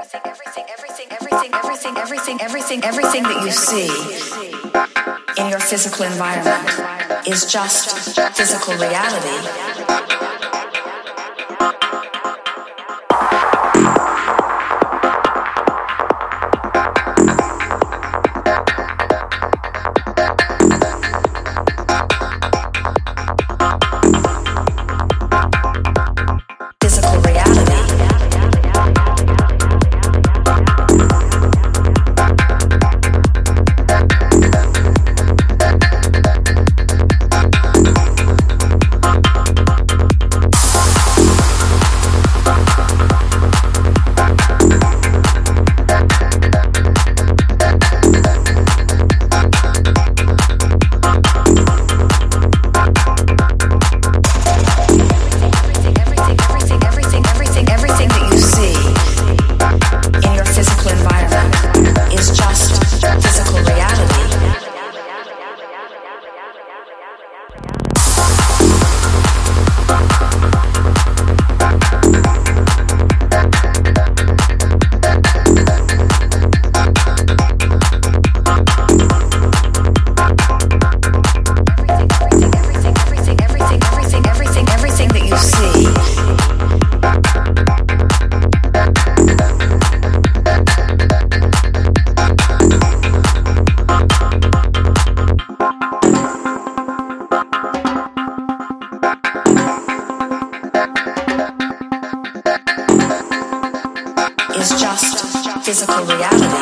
everything, everything, everything everything, everything, everything, everything, everything that you see in your physical environment is just physical reality. Physical reality.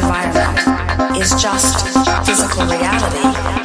Everything, everything, everything that you